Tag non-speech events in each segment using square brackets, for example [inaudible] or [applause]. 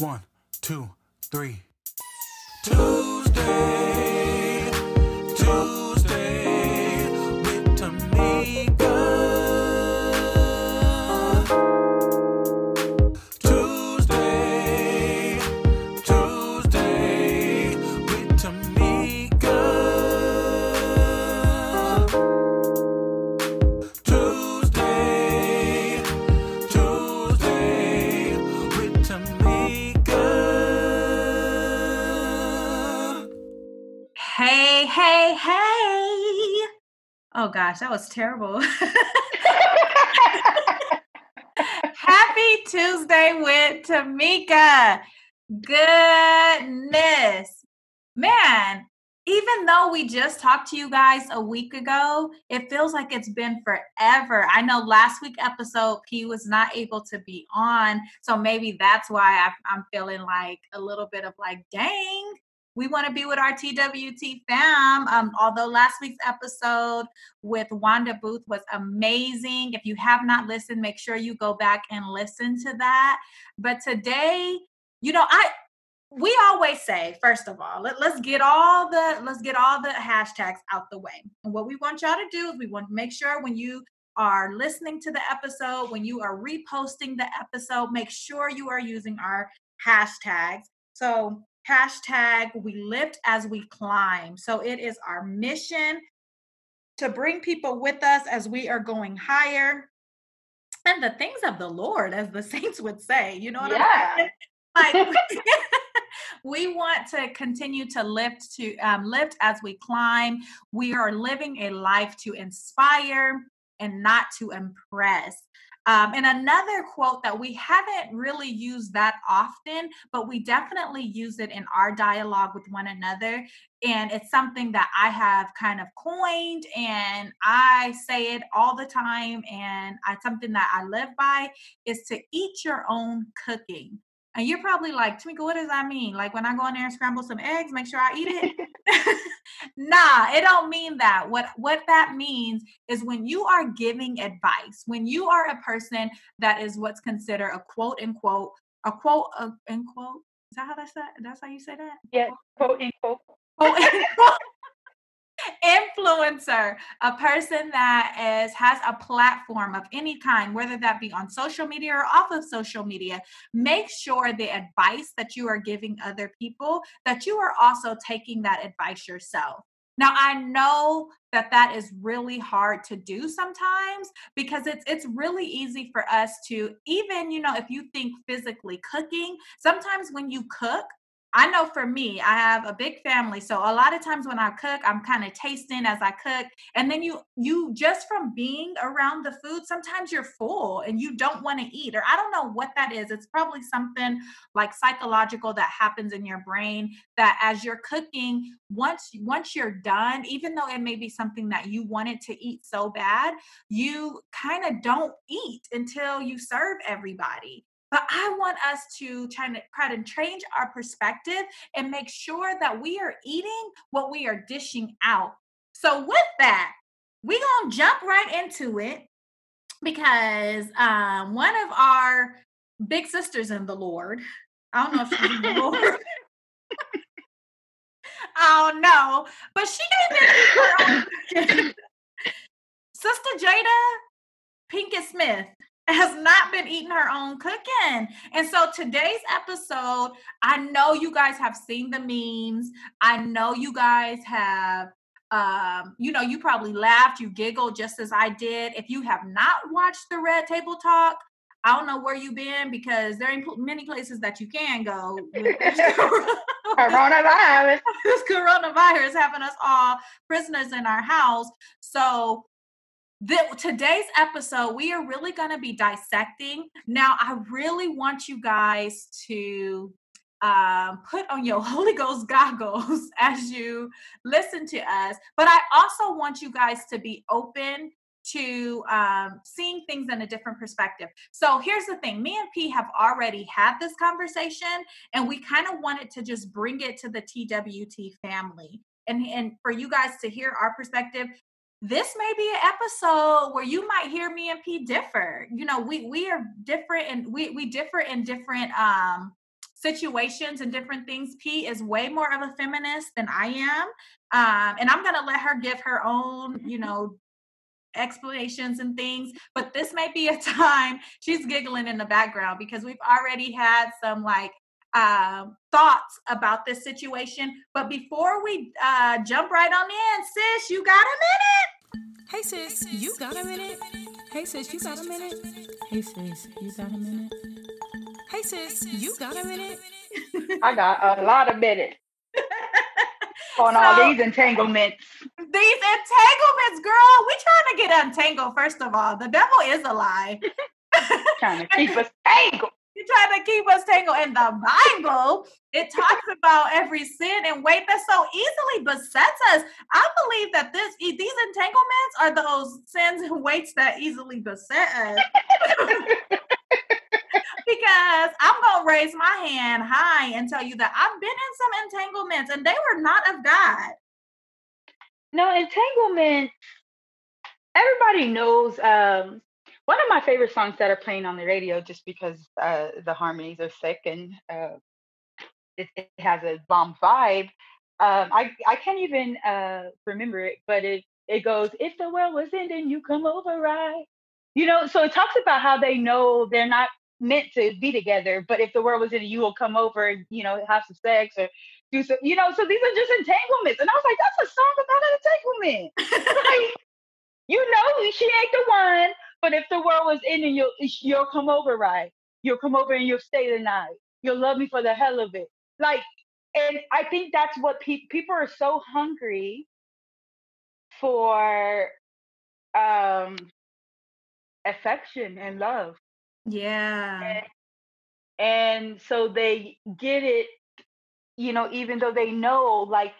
One, two, three. Gosh, that was terrible. [laughs] Happy Tuesday with Tamika. Goodness. Man, even though we just talked to you guys a week ago, it feels like it's been forever. I know last week episode P was not able to be on, so maybe that's why I, I'm feeling like a little bit of like, dang, we want to be with our TWT fam. Um, although last week's episode with Wanda Booth was amazing. If you have not listened, make sure you go back and listen to that. But today, you know, I we always say, first of all, let, let's get all the let's get all the hashtags out the way. And what we want y'all to do is we want to make sure when you are listening to the episode, when you are reposting the episode, make sure you are using our hashtags. So hashtag we lift as we climb. So it is our mission to bring people with us as we are going higher. And the things of the Lord, as the [laughs] saints would say, you know what Yeah. I'm saying? Like [laughs] [laughs] we want to continue to lift to um, lift as we climb. We are living a life to inspire and not to impress. Um, and another quote that we haven't really used that often, but we definitely use it in our dialogue with one another. And it's something that I have kind of coined and I say it all the time. And it's something that I live by is to eat your own cooking. And you're probably like, Tamika, what does that mean? Like when I go in there and scramble some eggs, make sure I eat it? [laughs] [laughs] nah, it don't mean that. What what that means is when you are giving advice, when you are a person that is what's considered a quote unquote, a quote uh, unquote. Is that how that's that? That's how you say that? yeah, quote unquote. quote [laughs] unquote influencer, a person that is has a platform of any kind, whether that be on social media or off of social media, make sure the advice that you are giving other people that you are also taking that advice yourself. Now I know that that is really hard to do sometimes because it's it's really easy for us to even you know if you think physically cooking sometimes when you cook I know for me, I have a big family, so a lot of times when I cook, I'm kind of tasting as I cook, and then you you just from being around the food, sometimes you're full and you don't want to eat, or I don't know what that is. It's probably something like psychological that happens in your brain that as you're cooking, once once you're done, even though it may be something that you wanted to eat so bad, you kind of don't eat until you serve everybody. But I want us to try to try to change our perspective and make sure that we are eating what we are dishing out. So with that, we're gonna jump right into it because um, one of our big sisters in the Lord, I don't know if she's in the Lord. I don't know, but she didn't. her own- [laughs] [laughs] Sister Jada Pinkett Smith has not been eating her own cooking. And so today's episode, I know you guys have seen the memes. I know you guys have um, you know, you probably laughed, you giggled just as I did. If you have not watched the Red Table Talk, I don't know where you've been because there are many places that you can go. [laughs] Coronavirus. [laughs] this coronavirus having us all prisoners in our house. So the, today's episode, we are really going to be dissecting. Now, I really want you guys to um, put on your [laughs] Holy Ghost goggles [laughs] as you listen to us, but I also want you guys to be open to um, seeing things in a different perspective. So here's the thing me and P have already had this conversation, and we kind of wanted to just bring it to the TWT family. And, and for you guys to hear our perspective, this may be an episode where you might hear me and P differ. You know, we we are different and we we differ in different um situations and different things. P is way more of a feminist than I am. Um, and I'm gonna let her give her own, you [laughs] know, explanations and things. But this may be a [laughs] time she's giggling in the background because we've already had some like um, thoughts about this situation. But before we uh, jump right on in, sis, you got a minute? Hey sis, you got a minute? Hey sis, you got a minute? Hey sis, you got a minute? Hey sis, you got a minute? [laughs] I got a lot of minutes [laughs] on all these entanglements. These entanglements, girl. We trying to get untangled. First of all, the devil is a lie. [laughs] Trying to keep us tangled. To keep us tangled. In the Bible, it talks about every sin and weight that so easily besets us. I believe that this these entanglements are those sins and weights that easily beset us. [laughs] because I'm gonna raise my hand high and tell you that I've been in some entanglements and they were not of God. No, entanglement. Everybody knows. Um, one of my favorite songs that are playing on the radio, just because uh, the harmonies are sick and uh, it, it has a bomb vibe. Um, I I can't even uh, remember it, but it it goes, "If the world was ending, you come over, right?" You know, so it talks about how they know they're not meant to be together, but if the world was ending, you will come over and you know have some sex or do some, You know, so these are just entanglements, and I was like, that's a song about an entanglement. [laughs] like, you know, she ain't the one, but if the world was ending, you'll you'll come over, right? You'll come over and you'll stay the night. You'll love me for the hell of it, like. And I think that's what pe- people are so hungry for um affection and love Yeah. and so they get it you know even though they know like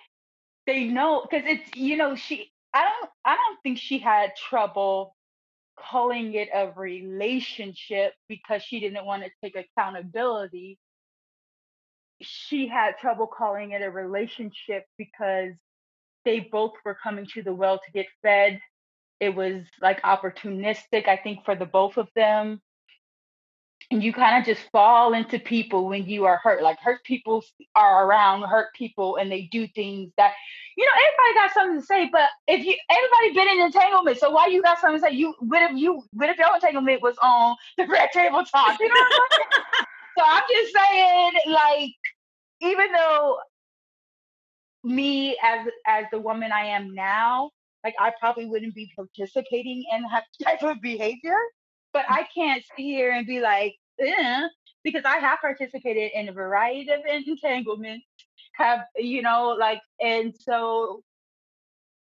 they know because it's you know she i don't i don't think she had trouble calling it a relationship because she didn't want to take accountability. She had trouble calling it a relationship because they both were coming to the well to get fed. It was like opportunistic i think for the both of them you kind of just fall into people when you are hurt like hurt people are around hurt people and they do things that you know everybody got something to say but if you everybody been in entanglement so why you got something to say? You what if you what if your entanglement was on the red table talk you know what? I'm [laughs] saying so i'm just saying like even though me as as the woman i am now like i probably wouldn't be participating in that type of behavior but mm. I can't sit here and be like, eh, because I have participated in a variety of entanglements, have, you know, like, and so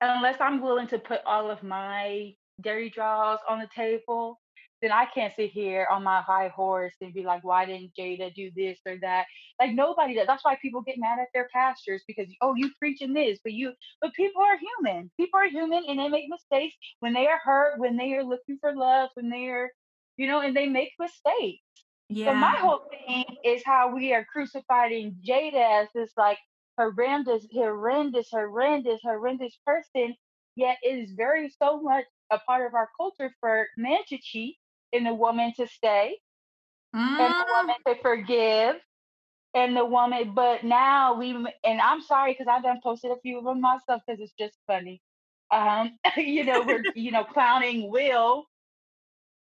unless I'm willing to put all of my dairy draws on the table, then I can't sit here on my high horse and be like, why didn't Jada do this or that? Like nobody does. That's why people get mad at their pastors because oh, you preaching this, but you but people are human. People are human and they make mistakes when they are hurt, when they are looking for love, when they are, you know, and they make mistakes. Yeah. So my whole thing is how we are crucifying Jada as this like horrendous, horrendous, horrendous, horrendous person. Yet it is very so much a part of our culture for men to cheat and the woman to stay and the Mm, woman to forgive and the woman. But now we and I'm sorry because I done posted a few of them myself because it's just funny. Um, [laughs] you know, we're [laughs] you know clowning Will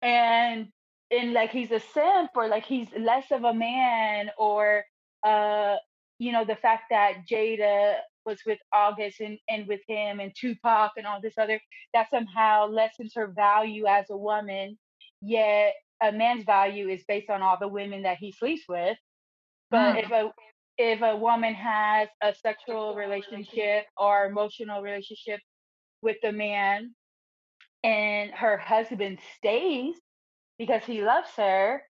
and and like he's a simp or like he's less of a man or uh you know the fact that Jada was with August and, and with him and Tupac and all this other that somehow lessens her value as a woman yet a man's value is based on all the women that he sleeps with but Mm. if a if a woman has a sexual relationship or emotional relationship with a man and her husband stays because he loves her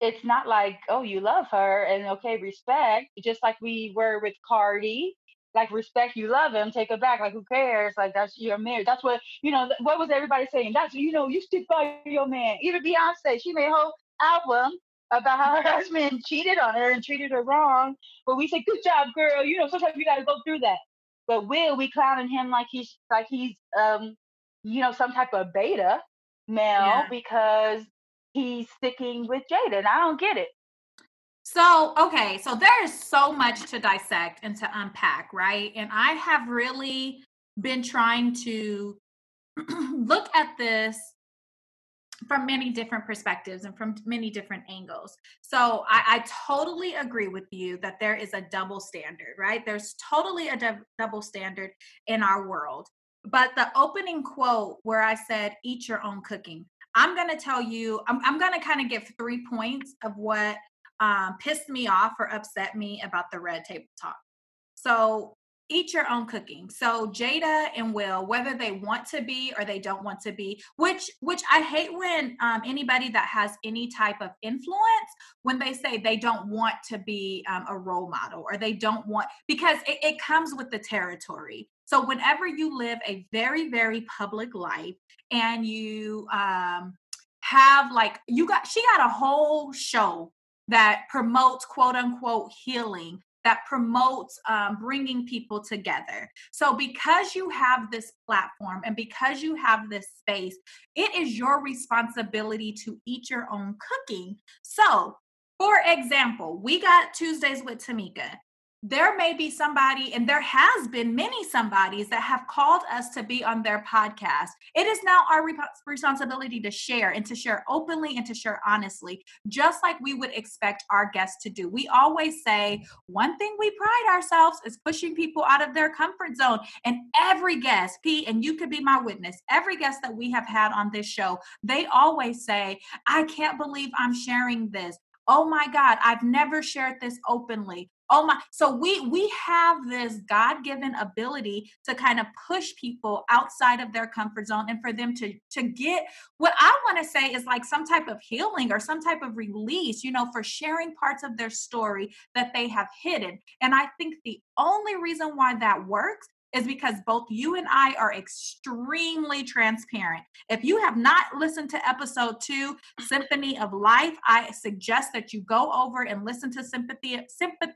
it's not like oh you love her and okay respect just like we were with cardi like respect you love him take it back like who cares? Like that's your marriage that's what you know what was everybody saying? That's you know you stick by your man. Even beyonce she made a whole album about how her [laughs] husband cheated on her and treated her wrong but we say good job girl you know sometimes you got to go through that. But will we clowning him like he's like he's um you know some type of beta male Yeah. because he's sticking with Jada, and I don't get it. So, okay, so there is so much to dissect and to unpack, right? And I have really been trying to [clears throat] look at this from many different perspectives and from many different angles. So I, I totally agree with you that there is a double standard, right? There's totally a dou- double standard in our world. But the opening quote where I said, eat your own cooking, I'm going to tell you, I'm, I'm going to kind of give three points of what um, pissed me off or upset me about the red table talk. So eat your own cooking. So Jada and Will, whether they want to be or they don't want to be, which which I hate when um, anybody that has any type of influence when they say they don't want to be um, a role model or they don't want because it, it comes with the territory. So whenever you live a very very public life and you um, have like you got she got a whole show that promotes quote unquote healing that promotes um, bringing people together. So, because you have this platform and because you have this space, it is your responsibility to eat your own cooking. So, for example, we got Tuesdays with Tamika there may be somebody, and there has been many somebodies that have called us to be on their podcast. It is now our responsibility to share and to share openly and to share honestly, just like we would expect our guests to do. We always say one thing we pride ourselves is pushing people out of their comfort zone. And every guest, Pete, and you could be my witness, every guest that we have had on this show, they always say, I can't believe I'm sharing this oh my god i've never shared this openly oh my so we we have this god-given ability to kind of push people outside of their comfort zone and for them to to get what i want to say is like some type of healing or some type of release you know for sharing parts of their story that they have hidden and i think the only reason why that works is because both you and I are extremely transparent. If you have not listened to episode two, Symphony of Life, I suggest that you go over and listen to Sympathy, Sympathy,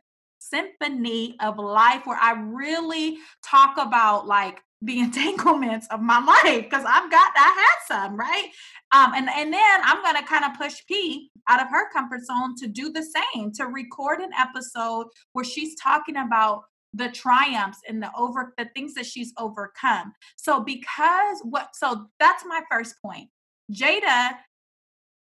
symphony of life where I really talk about like the [laughs] entanglements of my life because I've got I had some right? Um and and then I'm gonna kind of push P out of her comfort zone to do the same to record an episode where she's talking about the triumphs and the over the things that she's overcome. So because what so that's my first point. Jada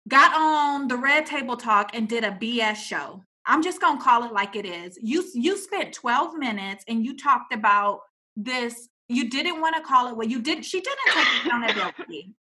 got on the red table talk and did a BS show I'm just going to call it like it is. You you spent 12 minutes and you talked about this you didn't want to call it what you did she didn't take [laughs] accountability.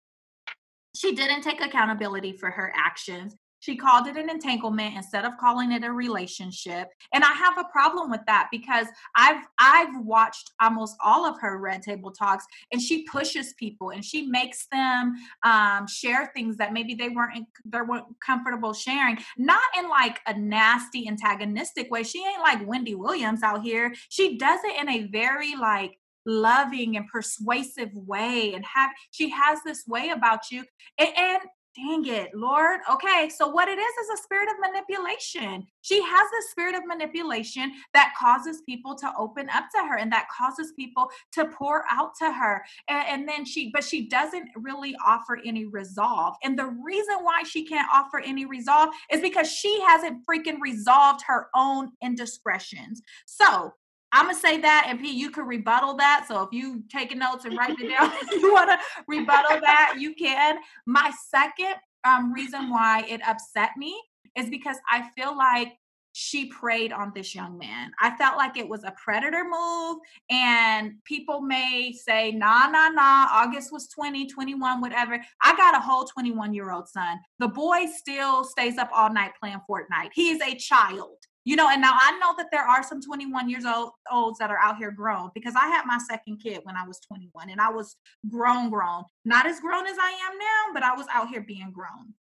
she didn't take accountability for her actions. She called it an entanglement instead of calling it a relationship. And I have a problem with that because I've I've watched almost all of her red table talks and she pushes people and she makes them um, share things that maybe they weren't they weren't comfortable sharing. Not in like a nasty antagonistic way. She ain't like Wendy Williams out here. She does it in a very like loving and persuasive way and have she has this way about you and, and dang it, Lord. Okay, so what it is is a spirit of manipulation. She has this spirit of manipulation that causes people to open up to her and that causes people to pour out to her. And, and, then she, but she doesn't really offer any resolve. And the reason why she can't offer any resolve is because she hasn't freaking resolved her own indiscretions. So I'm gonna say that, and P, you can rebuttal that. So if you taking notes and writing it down, [laughs] you want to rebuttal that, you can. My second um, reason why it upset me is because I feel like she preyed on this young man. I felt like it was a predator move, and people may say, nah, nah, nah, August was 20, 21, whatever. I got a whole 21 year old son. The boy still stays up all night playing Fortnite. He is a child you know and now i know that there are some 21 years old olds that are out here grown because i had my second kid when i was 21 and i was grown grown not as grown as i am now but i was out here being grown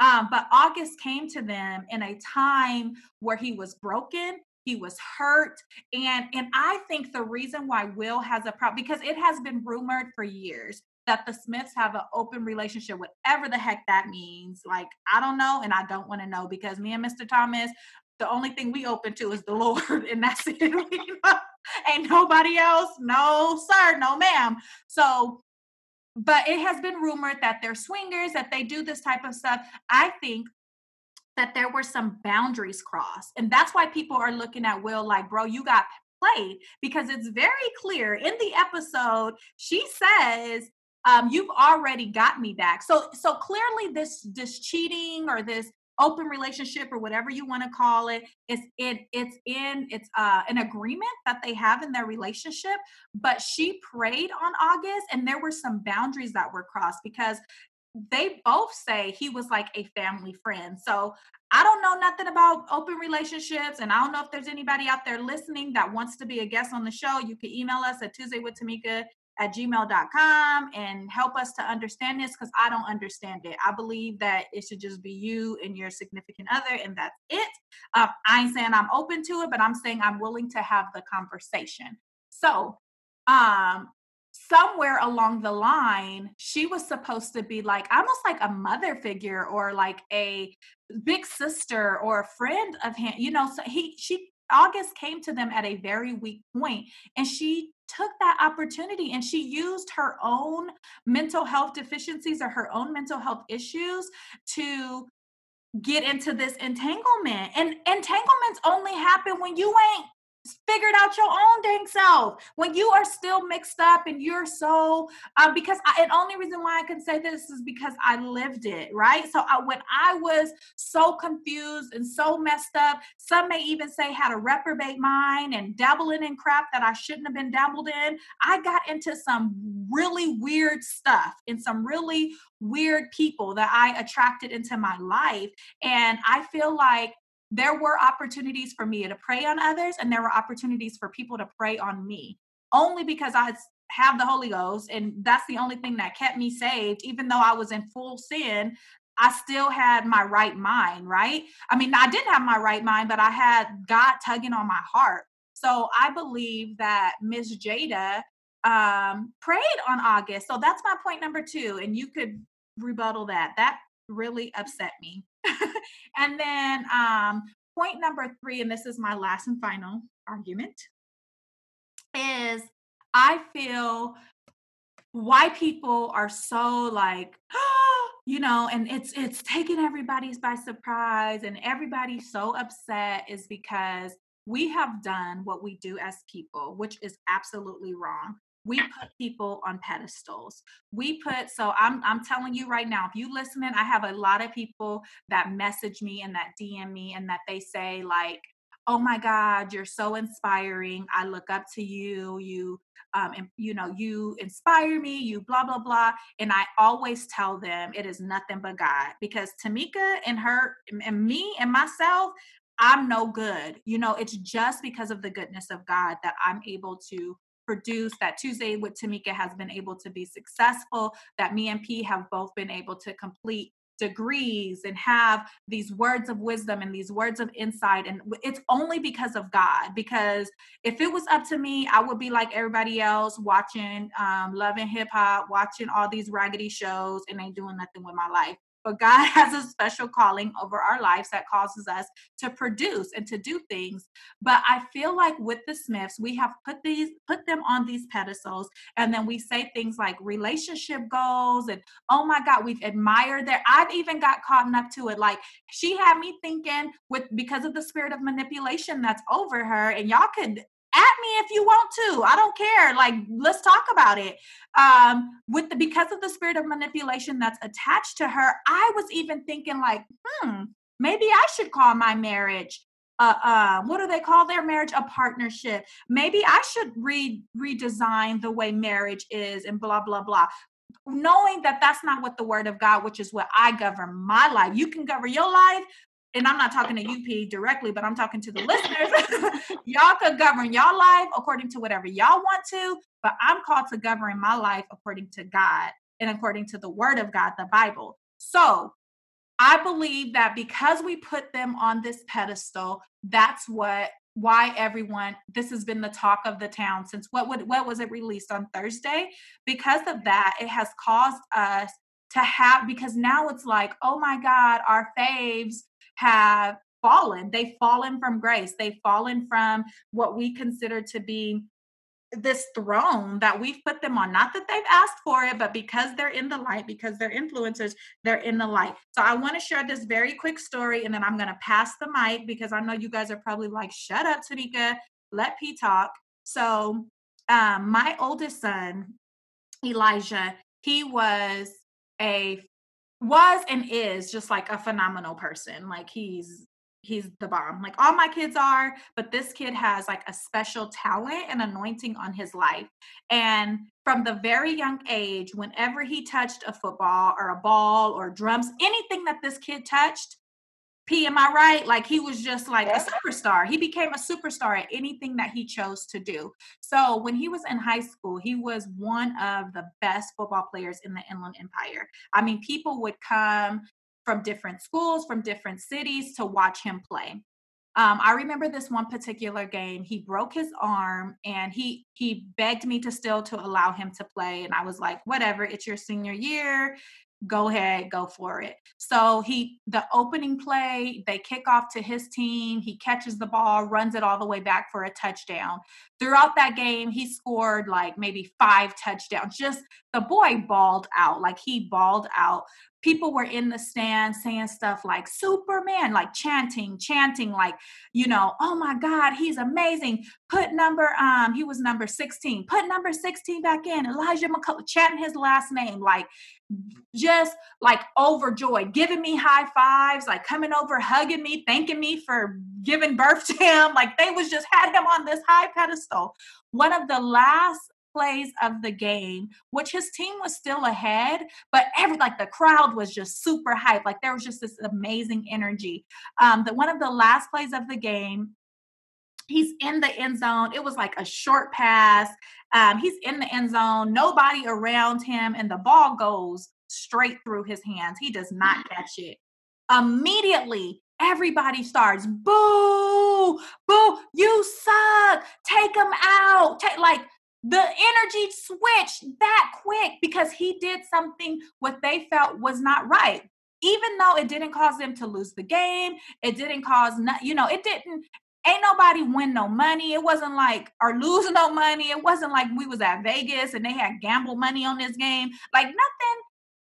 um, but august came to them in a time where he was broken he was hurt and and i think the reason why will has a problem because it has been rumored for years that the Smiths have an open relationship, whatever the heck that means. Like, I don't know, and I don't want to know because me and Mr. Thomas, the only thing we open to is the Lord, [laughs] and that's it. [laughs] Ain't nobody else. No, sir, no, ma'am. So, but it has been rumored that they're swingers, that they do this type of stuff. I think that there were some boundaries crossed. And that's why people are looking at Will like, bro, you got played because it's very clear in the episode, she says, um, you've already got me back. So so clearly this this cheating or this open relationship or whatever you want to call it it's it it's in it's uh an agreement that they have in their relationship but she preyed on august and there were some boundaries that were crossed because they both say he was like a family friend. So I don't know nothing about open relationships, and I don't know if there's anybody out there listening that wants to be a guest on the show. You can email us at Tuesday with Tamika at gmail.com and help us to understand this because I don't understand it. I believe that it should just be you and your significant other, and that's it. Uh, I ain't saying I'm open to it, but I'm saying I'm willing to have the conversation. So, um, somewhere along the line, she was supposed to be like almost like a mother figure or like a big sister or a friend of him. You know, so he she August came to them at a very weak point and she took that opportunity and she used her own mental health deficiencies or her own mental health issues to get into this entanglement. And entanglements only happen when you ain't figured out your own dang self when you are still mixed up and you're so um because I, and only reason why i can say this is because i lived it right? So I, when i was so confused and so messed up some may even say had a reprobate mind and dabbling in crap that i shouldn't have been dabbled in i got into some really weird stuff and some really weird people that i attracted into my life. And i feel like there were opportunities for me to prey on others and there were opportunities for people to prey on me only because I have the Holy Ghost and that's the only thing that kept me saved. Even though I was in full sin I still had my right mind right? I mean I didn't have my right mind but I had God tugging on my heart. So I believe that Miss Jada um preyed on August. So that's my point number 2 and you could rebuttal that. That really upset me [laughs] and then um, point number three, and this is my last and final argument, is I feel why people are so like, [gasps] you know, and it's it's taking everybody's by surprise, and everybody's so upset is because we have done what we do as people, which is absolutely wrong we put people on pedestals. We put so i'm i'm telling you right now if you listening i have a lot of people that message me and that dm me and that they say like oh my god you're so inspiring. I look up to you. You um and you know you inspire me. You blah blah blah. And i always tell them it is nothing but god because tamika and her and me and myself I'm no good. You know, it's just because of the goodness of God that I'm able to produce that Tuesday with Tamika has been able to be successful, that me and P have both been able to complete degrees and have these words of wisdom and these words of insight. And it's only because of god because if it was up to me i would be like everybody else watching um love and hip hop watching all these raggedy shows and ain't doing nothing with my life but God [laughs] has a special calling over our lives that causes us to produce and to do things. But I feel like with the Smiths, we have put these put them on these pedestals, and then we say things like relationship goals and oh my God, we've admired their. I've even got caught up to it. Like she had me thinking with because of the spirit of manipulation that's over her, and y'all could at me if you want to. I don't care. Like, let's talk about it. Um, with the because of the spirit of manipulation that's attached to her, I was even thinking like, hmm, maybe I should call my marriage uh, uh, what do they call their marriage? A partnership. Maybe I should re redesign the way marriage is and blah blah blah. Knowing that that's not what the word of God, which is what I govern my life. You can govern your life, and I'm not talking to UP directly, but I'm talking to the listeners. [laughs] y'all could govern your life according to whatever y'all want to, but I'm called to govern my life according to God and according to the word of God, the Bible. So I believe that because we put them on this pedestal, that's what why everyone this has been the talk of the town since what would what was it released on Thursday because of that it has caused us to have because now it's like oh my god our faves have fallen. They've fallen from grace. They've fallen from what we consider to be this throne that we've put them on. Not that they've asked for it, but because they're in the light, because they're influencers, they're in the light. So I want to share this very quick story and then I'm going to pass the mic because I know you guys are probably like, shut up, Tamika, let P talk. So um, my oldest son, Elijah, he was a was and is just like a phenomenal person. Like he's he's the bomb. Like all my kids are, but this kid has like a special talent and anointing on his life. And from the very young age, whenever he touched a football or a ball or drums, anything that this kid touched, P, am I right? Like he was just like a superstar. He became a superstar at anything that he chose to do. So when he was in high school, he was one of the best football players in the Inland Empire. I mean, people would come from different schools, from different cities to watch him play. Um, I remember this one particular game. He broke his arm, and he he begged me to still to allow him to play, and I was like, "Whatever, it's your senior year go ahead, go for it. So he, the opening play, they kick off to his team. He catches the ball, runs it all the way back for a touchdown. Throughout that game, he scored like maybe five touchdowns. Just the boy balled out, like he balled out. People were in the stands saying stuff like Superman, like chanting, chanting, like, you know, oh my God, he's amazing. Put number, um, he was number 16. Put number 16 back in. Elijah McCullough, chanting his last name. Like just like overjoyed, giving me high fives, like coming over, hugging me, thanking me for giving birth to him. Like they was just had him on this high pedestal. One of the last plays of the game, which his team was still ahead, but every like the crowd was just super hyped. Like there was just this amazing energy. Um, that one of the last plays of the game, he's in the end zone. It was like a short pass. Um, he's in the end zone, nobody around him, and the ball goes straight through his hands. He does not catch it. Immediately, everybody starts boo, boo, you suck, take him out. Take like the energy switched that quick because he did something what they felt was not right even though it didn't cause them to lose the game it didn't cause you know it didn't ain't nobody win no money. It wasn't like or lose no money. It wasn't like we was at Vegas and they had gamble money on this game. Like nothing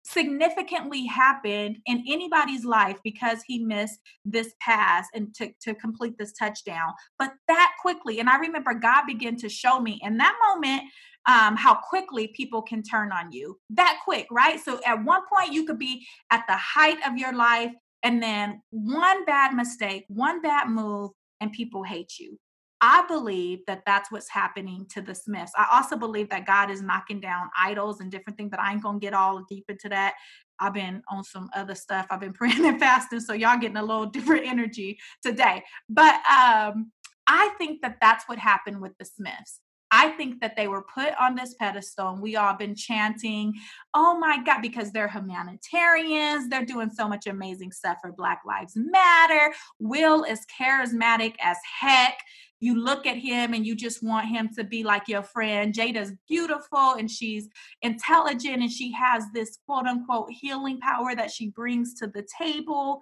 significantly happened in anybody's life because he missed this pass and to, to complete this touchdown. But that quickly, and I remember God began to show me in that moment um, how quickly people can turn on you. That quick, right? So at one point, you could be at the height of your life, and then one bad mistake, one bad move, and people hate you. I believe that that's what's happening to the Smiths. I also believe that God is knocking down idols and different things, but I ain't gonna get all deep into that. I've been on some other stuff. I've been [laughs] praying and fasting, so y'all getting a little different energy today. But um, I think that that's what happened with the Smiths. I think that they were put on this pedestal and we all been chanting, oh my God, because they're humanitarians. They're doing so much amazing stuff for Black Lives Matter. Will is charismatic as heck. You look at him and you just want him to be like your friend. Jada's beautiful and she's intelligent and she has this quote unquote healing power that she brings to the table.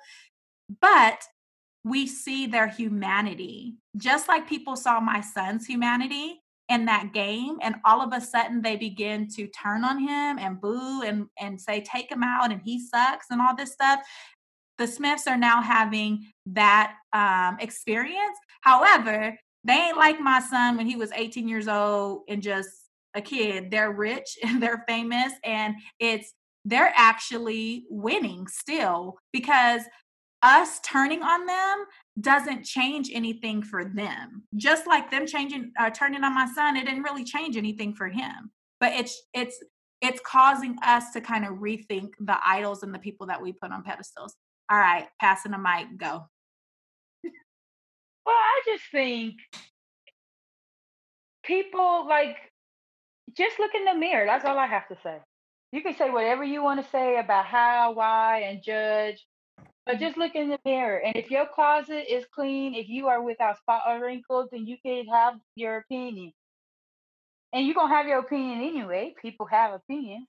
But we see their humanity. Just like people saw my son's humanity, in that game and all of a sudden they begin to turn on him and boo and and say take him out and he sucks and all this stuff. The smiths are now having that um, experience. However they ain't like my son when he was 18 years old and just a kid. They're rich [laughs] and they're famous and it's they're actually winning still because us turning on them doesn't change anything for them. Just like them changing uh, turning on my son, it didn't really change anything for him. But it's it's it's causing us to kind of rethink the idols and the people that we put on pedestals. All right, passing the mic, go. Well, I just think people like just look in the mirror. That's all I have to say. You can say whatever you want to say about how, why, and judge. But just look in the mirror, and if your closet is clean, if you are without spot or wrinkles, then you can have your opinion. And you're gonna have your opinion anyway. People have opinions.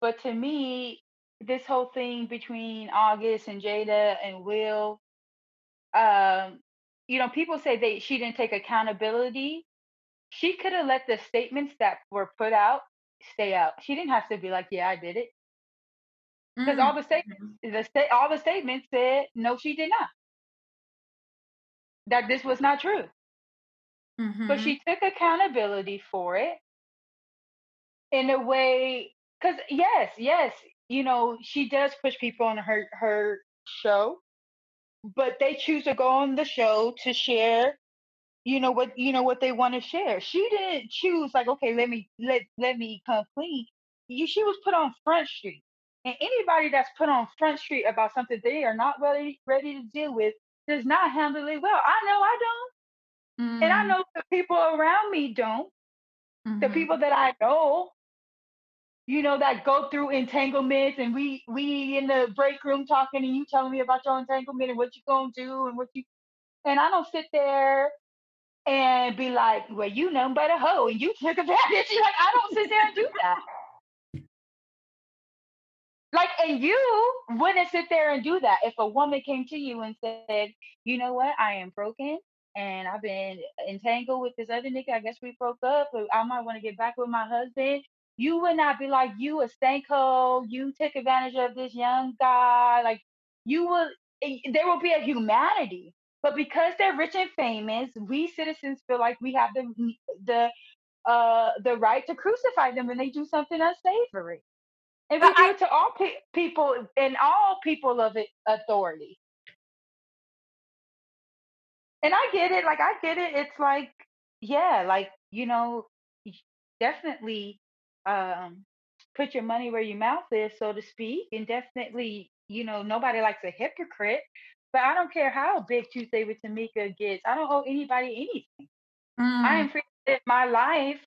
But to me, this whole thing between August and Jada and Will, um, you know, people say they she didn't take accountability she could have let the statements that were put out stay out. She didn't have to be like, "Yeah, I did it," because all the statements, the sta- all the statements said, "No, she did not." That this was not true. Mhm. But she took accountability for it in a way, because yes, yes, you know, she does push people on her her show, but they choose to go on the show to share you know what you know what they want to share she didn't choose like okay let me let let me come clean you she was put on front street and anybody that's put on front street about something they are not ready ready to deal with does not handle it well i know i don't and i Mm, know the people around me don't the mhm. people that i know you know that go through entanglements and we we in the break room talking and you telling me about your entanglement and what you're gonna do and what you and i don't sit there and be like, well, you know but a hoe and you took advantage. [laughs] Like, I don't sit there and do that. Like, and you wouldn't sit there and do that if a woman came to you and said, you know what, I am broken and I've been entangled with this other nigga. I guess we broke up, but I might want to get back with my husband. You would not be like, you a stanko, you took advantage of this young guy. Like, you would, eh, there will be a humanity. But because they're rich and famous, we citizens feel like we have the the uh the right to crucify them when they do something unsavory. And we But do I it to all pe- people and all people of it, authority. And I get it. Like I get it. It's like, yeah, like you know, definitely um put your money where your mouth is, so to speak. And definitely, you know, nobody likes a hypocrite. But I don't care how big Tuesday with Tamika gets. I don't owe anybody anything. I mm, am free to live my life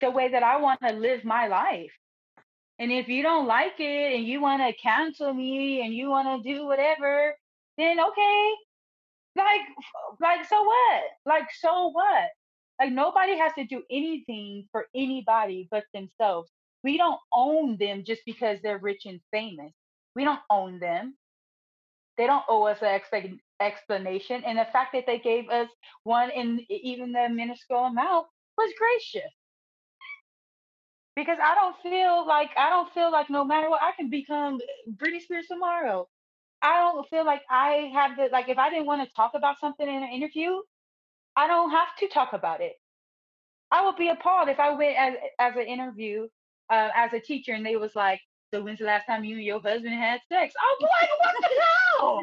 the way that I want to live my life. And if you don't like it and you want to cancel me and you want to do whatever, then okay. Like, like, so what? Like, so what? Like, nobody has to do anything for anybody but themselves. We don't own them just because they're rich and famous. We don't own them. They don't owe us an explanation. And the fact that they gave us one in even the minuscule amount was gracious because I don't feel like I don't feel like no matter what I can become Britney Spears tomorrow. I don't feel like I have the like if I didn't want to talk about something in an interview, I don't have to talk about it. I would be appalled if I went as as an interview uh, as a teacher and they was like, "So when's the last time you and your husband had sex?" Be [laughs] like, "What the hell?"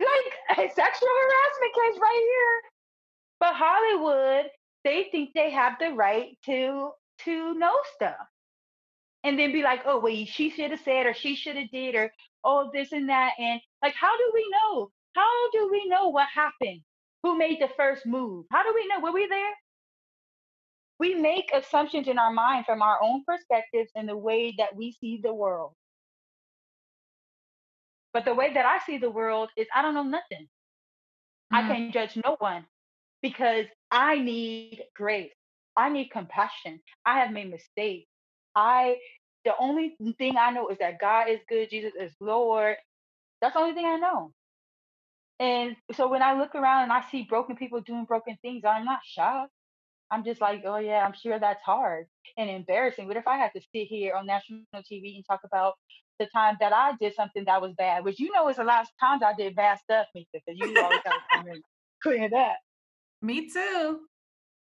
Like a sexual harassment case right here. But Hollywood, they think they have the right to to know stuff. and then be like, oh, well, she should have said, or she should have did, or oh, this and that. And like, how do we know? How do we know what happened? Who made the first move? How do we know? Were we there? We make assumptions in our mind from our own perspectives and the way that we see the world. But the way that I see the world is I don't know nothing. I mm, can't judge no one because I need grace. I need compassion. I have made mistakes. I the only thing I know is that God is good, Jesus is Lord. That's the only thing I know. And so when I look around and I see broken people doing broken things, I'm not shocked. I'm just like, oh yeah, I'm sure that's hard and embarrassing. What if I had to sit here on national TV and talk about the time that I did something that was bad, which you know is a lot of times I did bad stuff, Mika, because you always got to [laughs] clear that. Me too.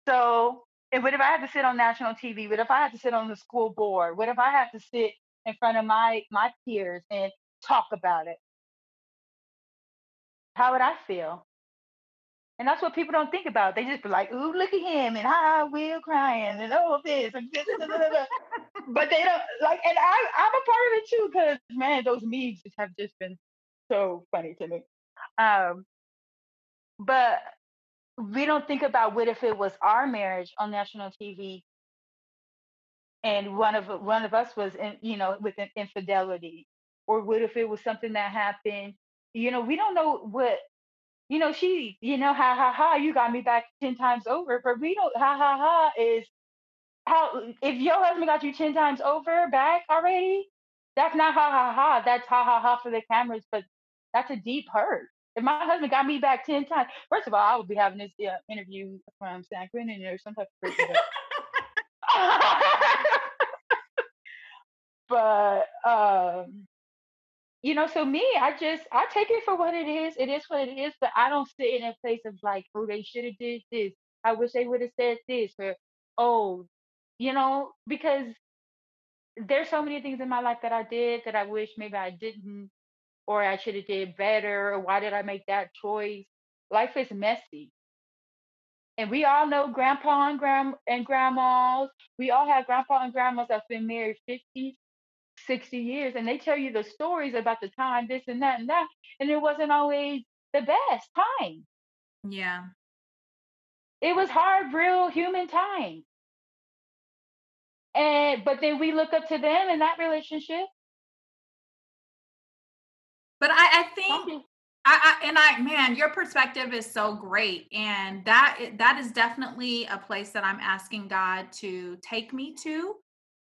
So, what if I had to sit on national TV? What if I had to sit on the school board? What if I had to sit in front of my my peers and talk about it? How would I feel? And that's what people don't think about. They just be like, "Ooh, look at him," and "Hi, Will crying," and "Oh, this," this, but they don't like. And I, I'm a part of it too, because man, those memes have just been so funny to me. Um, but we don't think about what if it was our marriage on national TV and one of one of us was in, you know with an infidelity or what if it was something that happened. You know we don't know what you know she you know ha ha ha you got me back 10 times over but we don't ha ha ha is how if your husband got you 10 times over back already that's not ha ha ha that's ha ha ha for the cameras but that's a deep hurt If my husband got me back 10 times, first of all, I would be having this uh, interview from San Quentin or some type of crazy. [laughs] but um you know, so me, I just I take it for what it is. It is what it is, but I don't sit in a place of like, oh, they should have did this. I wish they would have said this, or oh, you know, because there's so many things in my life that I did that I wish maybe I didn't, or I should have did better, or why did I make that choice? Life is messy. And we all know grandpa and grand and grandmas. We all have grandpa and grandmas that's been married 50, 60 years and they tell you the stories about the time this and that and that and it wasn't always the best time Yeah. it was hard real human time and but then we look up to them in that relationship But I, I think I, I and I man, your perspective is so great, and that that is definitely a place that I'm asking God to take me to,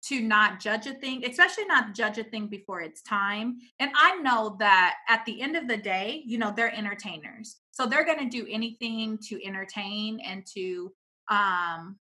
to not judge a thing, especially not judge a thing before it's time. And I know that at the end of the day, you know, they're entertainers, so they're going to do anything to entertain and to um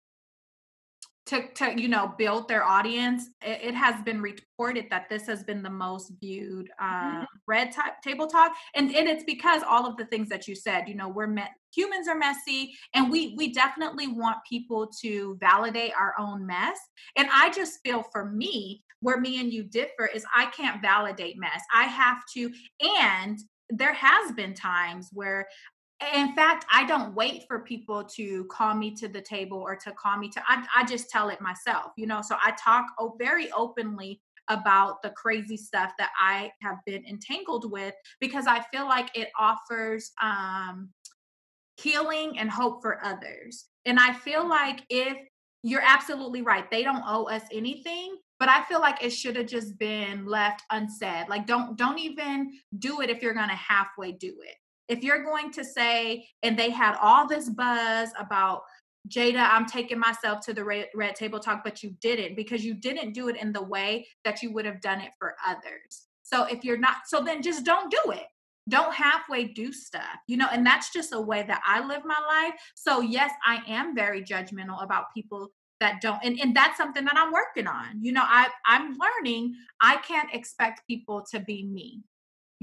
to, to you know build their audience it, it has been reported that this has been the most viewed uh, red ta- table talk. And, and it's because all of the things that you said you know we're humans are messy and we we definitely want people to validate our own mess. And i just feel for me where me and you differ is i can't validate mess. I have to and there has been times where in fact i don't wait for people to call me to the table or to call me to i, I just tell it myself you know? So i talk o- very openly about the crazy stuff that i have been entangled with because i feel like it offers um healing and hope for others. And i feel like if you're absolutely right they don't owe us anything but i feel like it should have just been left unsaid like don't don't even do it if you're gonna halfway do it if you're going to say, and they had all this buzz about Jada, I'm taking myself to the red, red table talk, but you didn't because you didn't do it in the way that you would have done it for others. So if you're not, so then just don't do it. Don't halfway do stuff, you know, and that's just a way that I live my life. So, yes, I am very judgmental about people that don't and, and that's something that i'm working on you know i i'm learning i can't expect people to be me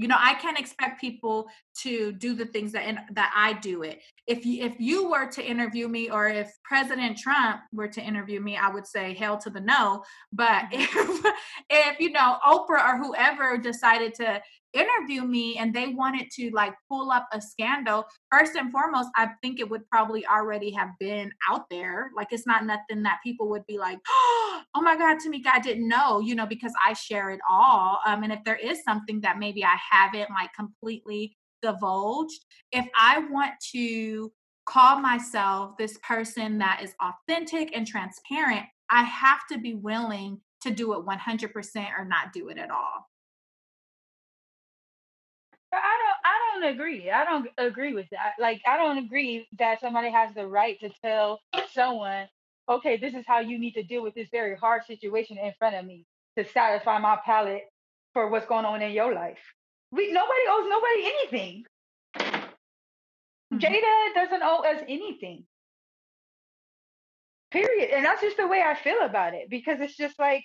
you know i can't expect people to do the things that that i do it. If you if you were to interview me or if president trump were to interview me i would say hell to the no. But [laughs] if if you know oprah or whoever decided to interview me and they wanted to like pull up a scandal first and foremost i think it would probably already have been out there like it's not nothing that people would be like [gasps] oh my god tamika i didn't know you know because i share it all um and if there is something that maybe i haven't like completely divulged if i want to call myself this person that is authentic and transparent i have to be willing to do it 100% or not do it at all I don't I don't agree. I don't agree with that. Like I don't agree that somebody has the right to tell someone, okay, this is how you need to deal with this very hard situation in front of me to satisfy my palate for what's going on in your life. We nobody owes nobody anything. Mhm. Jada doesn't owe us anything. Period. And that's just the way I feel about it because it's just like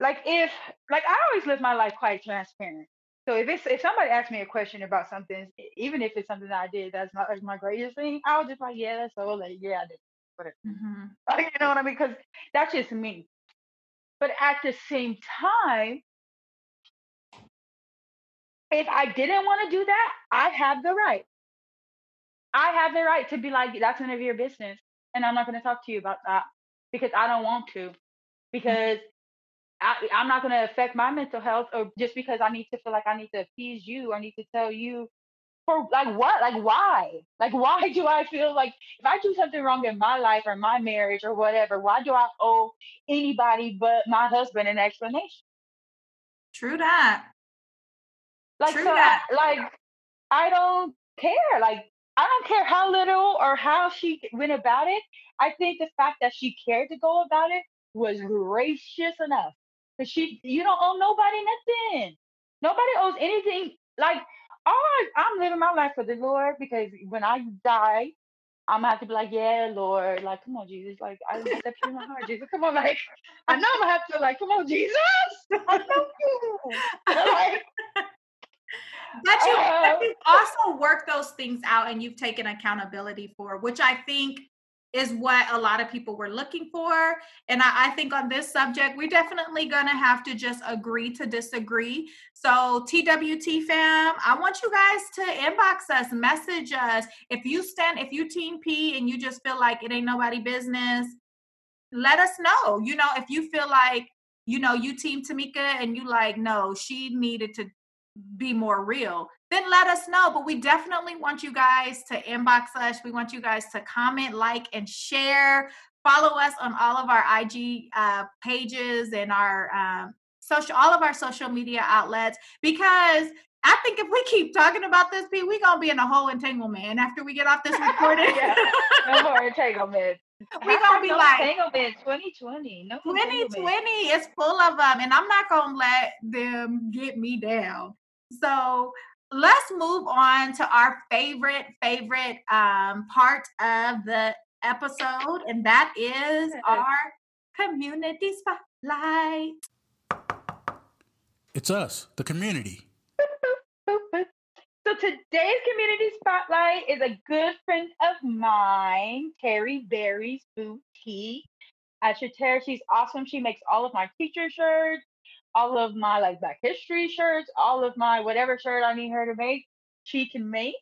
like if like I always live my life quite transparent. So if it's if somebody asks me a question about something, even if it's something that I did that's not like my greatest thing, I'll just like, yeah, that's so like, yeah, I did. Whatever. Mhm. [laughs] Like, you know what I mean? Because that's just me. But at the same time, if I didn't want to do that, I have the right. I have the right to be like, that's none of your business. And I'm not going to talk to you about that because I don't want to. Because I, I'm not going to affect my mental health or just because I need to feel like I need to appease you or I need to tell you for like what? Like why? Like [laughs] why do I feel like if I do something wrong in my life or my marriage or whatever, why do I owe anybody but my husband an explanation? true that Like True so, I, that. like I don't care. Like I don't care how little or how she went about it. I think the fact that she cared to go about it was gracious enough. Cause she, you don't owe nobody nothing. Nobody owes anything. Like all much. I'm living my life for the Lord because when I die, I'm gonna have to be like, yeah, Lord, like, come on, Jesus, like, I that pure in my heart, Jesus, come on, like, I know I'm gonna have to, like, come on, Jesus, I know you, [laughs] like, But you, Uh, but you've also work those things out and you've taken accountability for, which I think is what a lot of people were looking for. And I, I think on this subject, we're definitely gonna have to just agree to disagree. So TWT fam, I want you guys to inbox us, message us. If you stand, if you team P and you just feel like it ain't nobody business, let us know. You know, if you feel like, you know, you team Tamika and you like, no, she needed to be more real, then let us know. But we definitely want you guys to inbox us. We want you guys to comment, like, and share. Follow us on all of our IG uh, pages and our um, social, all of our social media outlets, because I think if we keep talking about this, P, we gonna be in a whole entanglement. And after we get off this [laughs] recording, Yeah. no more entanglement. [laughs] We're gonna be no like, entanglement 2020. No 2020 is full of them, and I'm not gonna let them get me down. So let's move on to our favorite, favorite um, part of the episode, and that is [laughs] our community spotlight. It's us, the community. Boop, [laughs] boop. So today's community spotlight is a good friend of mine, Terry Berry's Boutique. I should tell her she's awesome. She makes all of my teacher shirts, all of my like Black History shirts, all of my whatever shirt I need her to make, she can make.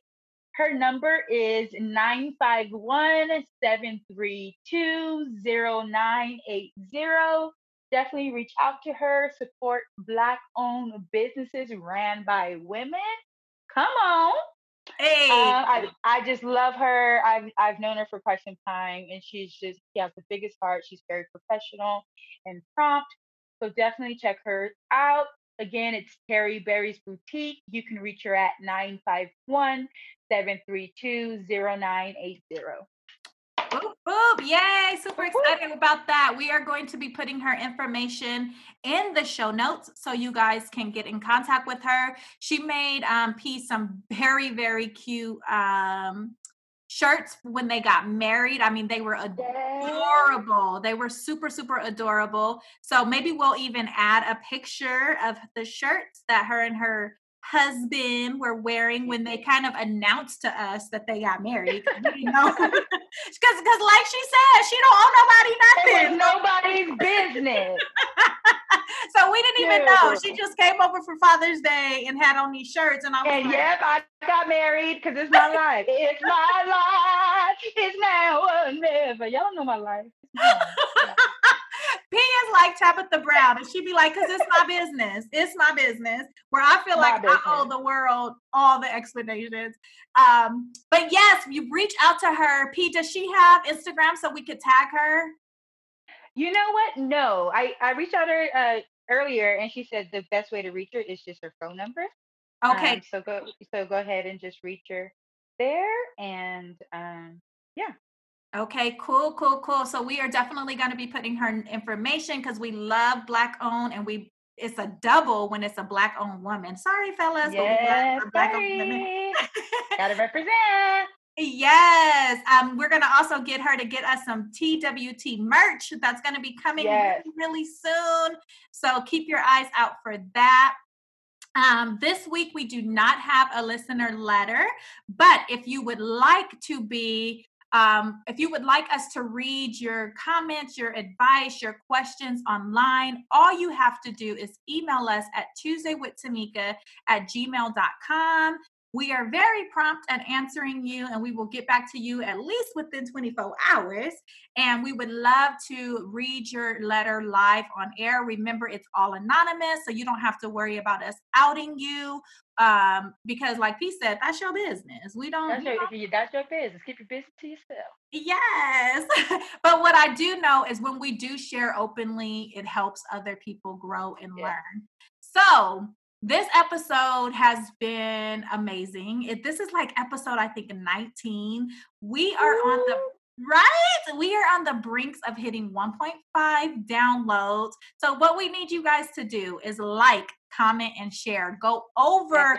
Her number is 951-732-0980. Definitely reach out to her. Support Black owned businesses ran by women. Come on. Hey, Uh, I I just love her. I've I've known her for quite some time, and she's just she has the biggest heart. She's very professional and prompt. So definitely check her out. Again, it's Terry Berry's Boutique. You can reach her at 951 732 0980. boop, boop. Yay, super excited about that. We are going to be putting her information in the show notes so you guys can get in contact with her. She made um P some very, very cute um shirts when they got married. I mean, they were adorable. They were super, super adorable. So maybe we'll even add a picture of the shirts that her and her husband were wearing when they mm-hmm. kind of announced to us that they got married. didn't know. [laughs] Because, like she said, she don't owe nobody nothing. nobody's business. [laughs] so we didn't even know. She just came over for Father's Day and had on these shirts, and I was And like, yep, I got married because it's my [laughs] life. It's my life. It's now or never. Y'all know my life. P is like Tabitha Brown, and she'd be like, "Cause it's my business. It's my business." Where I feel My like I owe the world all the explanations. Um, but yes, you reach out to her. P, does she have Instagram so we could tag her? You know what? No, I I reached out to her uh, earlier, and she said the best way to reach her is just her phone number. Okay, Um, so go so go ahead and just reach her there, and um, Okay, cool, cool, cool. So we are definitely going to be putting her information because we love black owned and we it's a double when it's a black owned woman. Sorry, fellas, but we yes, black women. sorry. [laughs] gotta represent. yes. Um, we're gonna also get her to get us some TWT merch that's gonna be coming Yes. really, really soon. So keep your eyes out for that. Um, this week we do not have a listener letter, but if you would like to be um, if you would like us to read your comments, your advice, your questions online, all you have to do is email us at tuesdaywithtamika at gmail.com. We are very prompt at answering you, and we will get back to you at least within 24 hours. And we would love to read your letter live on air. Remember, it's all anonymous, so you don't have to worry about us outing you. Um, because, like P said, that's your business. We don't. That's your, if you, that's your business. Keep your business to yourself. Yes. [laughs] but what I do know is when we do share openly, it helps other people grow and Yeah. learn. So, this episode has been amazing. It, this is like episode, I think, 19. We are on the Right? We are on the brinks of hitting 1.5 downloads. So, what we need you guys to do is like, comment, and share. Go over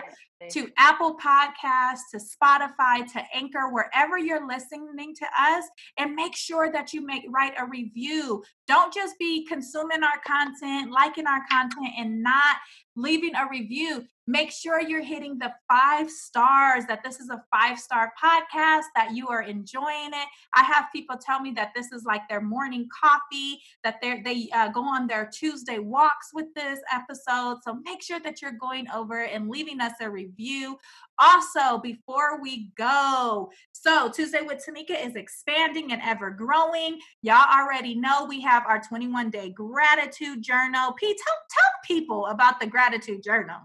to Apple Podcasts, to Spotify, to Anchor, wherever you're listening to us, and make sure that you make write a review. Don't just be consuming our content, liking our content, and not leaving a review. Make sure you're hitting the five stars, that this is a five star podcast, that you are enjoying it. I have people tell me that this is like their morning coffee, that they they uh, go on their Tuesday walks with this episode. So make sure that you're going over and leaving us a review. Also, before we go, so Tuesday with Tamika is expanding and ever growing. Y'all already know we have our 21 day gratitude journal. Pete, tell, tell people about the gratitude journal.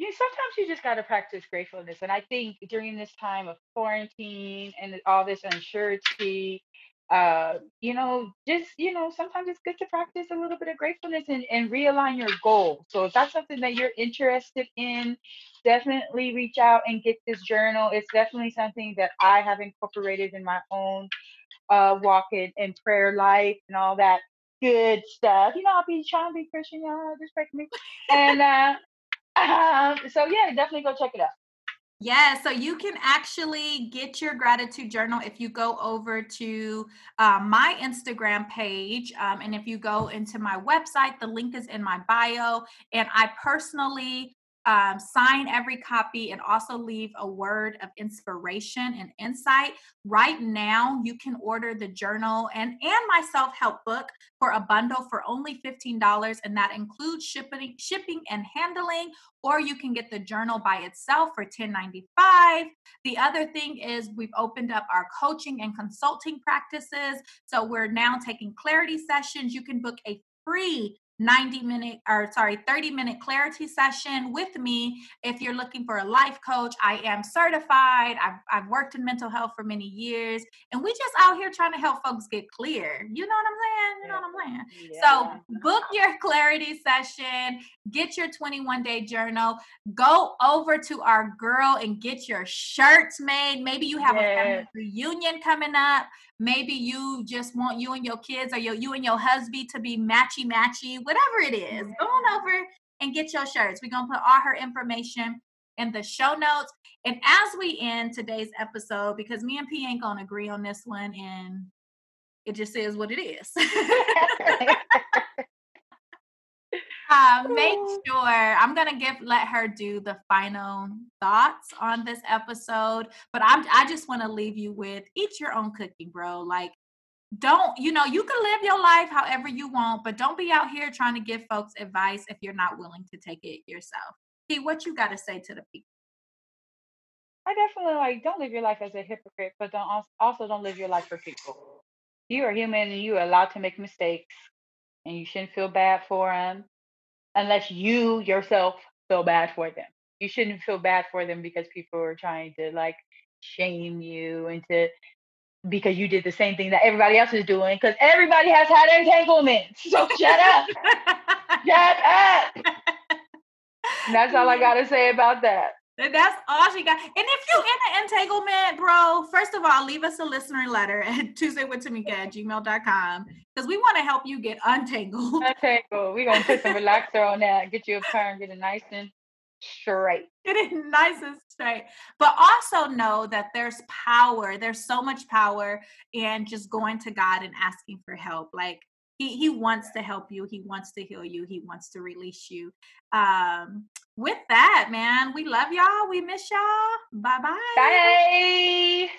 Yeah, sometimes you just got to practice gratefulness. And I think during this time of quarantine and all this uncertainty, uh, you know, just, you know, sometimes it's good to practice a little bit of gratefulness and, and realign your goal. So if that's something that you're interested in, definitely reach out and get this journal. It's definitely something that I have incorporated in my own uh, walk in, and prayer life and all that good stuff. You know, I'll be trying to be Christian, y'all. Just pray for me. And uh, [laughs] um, so yeah, definitely go check it out. Yeah, so you can actually get your gratitude journal if you go over to uh, my Instagram page. Um, and if you go into my website, the link is in my bio. And I personally um, sign every copy and also leave a word of inspiration and insight. Right now, you can order the journal and, and my self help book for a bundle for only $15, and that includes shipping, shipping and handling, or you can get the journal by itself for $10.95. The other thing is, we've opened up our coaching and consulting practices. So we're now taking clarity sessions. You can book a free 90 minute or sorry 30 minute clarity session with me. If you're looking for a life coach i am certified. I've, I've worked in mental health for many years and we just out here trying to help folks get clear. You know what i'm saying? You know what i'm saying? Yeah. so book your clarity session get your 21 day journal go over to our girl and get your shirts made. Maybe you have a family reunion coming up maybe you just want you and your kids or your, you and your husband to be matchy matchy whatever it is. Go on over and get your shirts. We're going to put all her information in the show notes. And as we end today's episode because me and p ain't going to agree on this one and it just is what it is [laughs] [laughs] [laughs] uh, make sure I'm gonna give let her do the final thoughts on this episode, but I'm I just want to leave you with eat your own cooking, bro. Like, don't you know you can live your life however you want, but don't be out here trying to give folks advice if you're not willing to take it yourself. P, what you got to say to the people? I definitely like don't live your life as a hypocrite, but don't also, also don't live your life for people. You are human and you are allowed to make mistakes, and you shouldn't feel bad for them unless you yourself feel bad for them. You shouldn't feel bad for them because people are trying to like shame you into because you did the same thing that everybody else is doing because everybody has had entanglements. [laughs] So shut up. shut up. And [laughs] that's all I gotta say about that. That's all she got. And if you in an entanglement, bro, first of all, leave us a listener letter [laughs] at tuesdaywithtamika at gmail.com because we want to help you get untangled. Untangle. We're gonna put some relaxer on that, get you a perm, get it nice and straight. Get it nice and straight. But also know that there's power. There's so much power in just going to God and asking for help. Like he, he wants to help you. He wants to heal you. He wants to release you. Um, with that, man, we love y'all. We miss y'all. Bye-bye. Bye.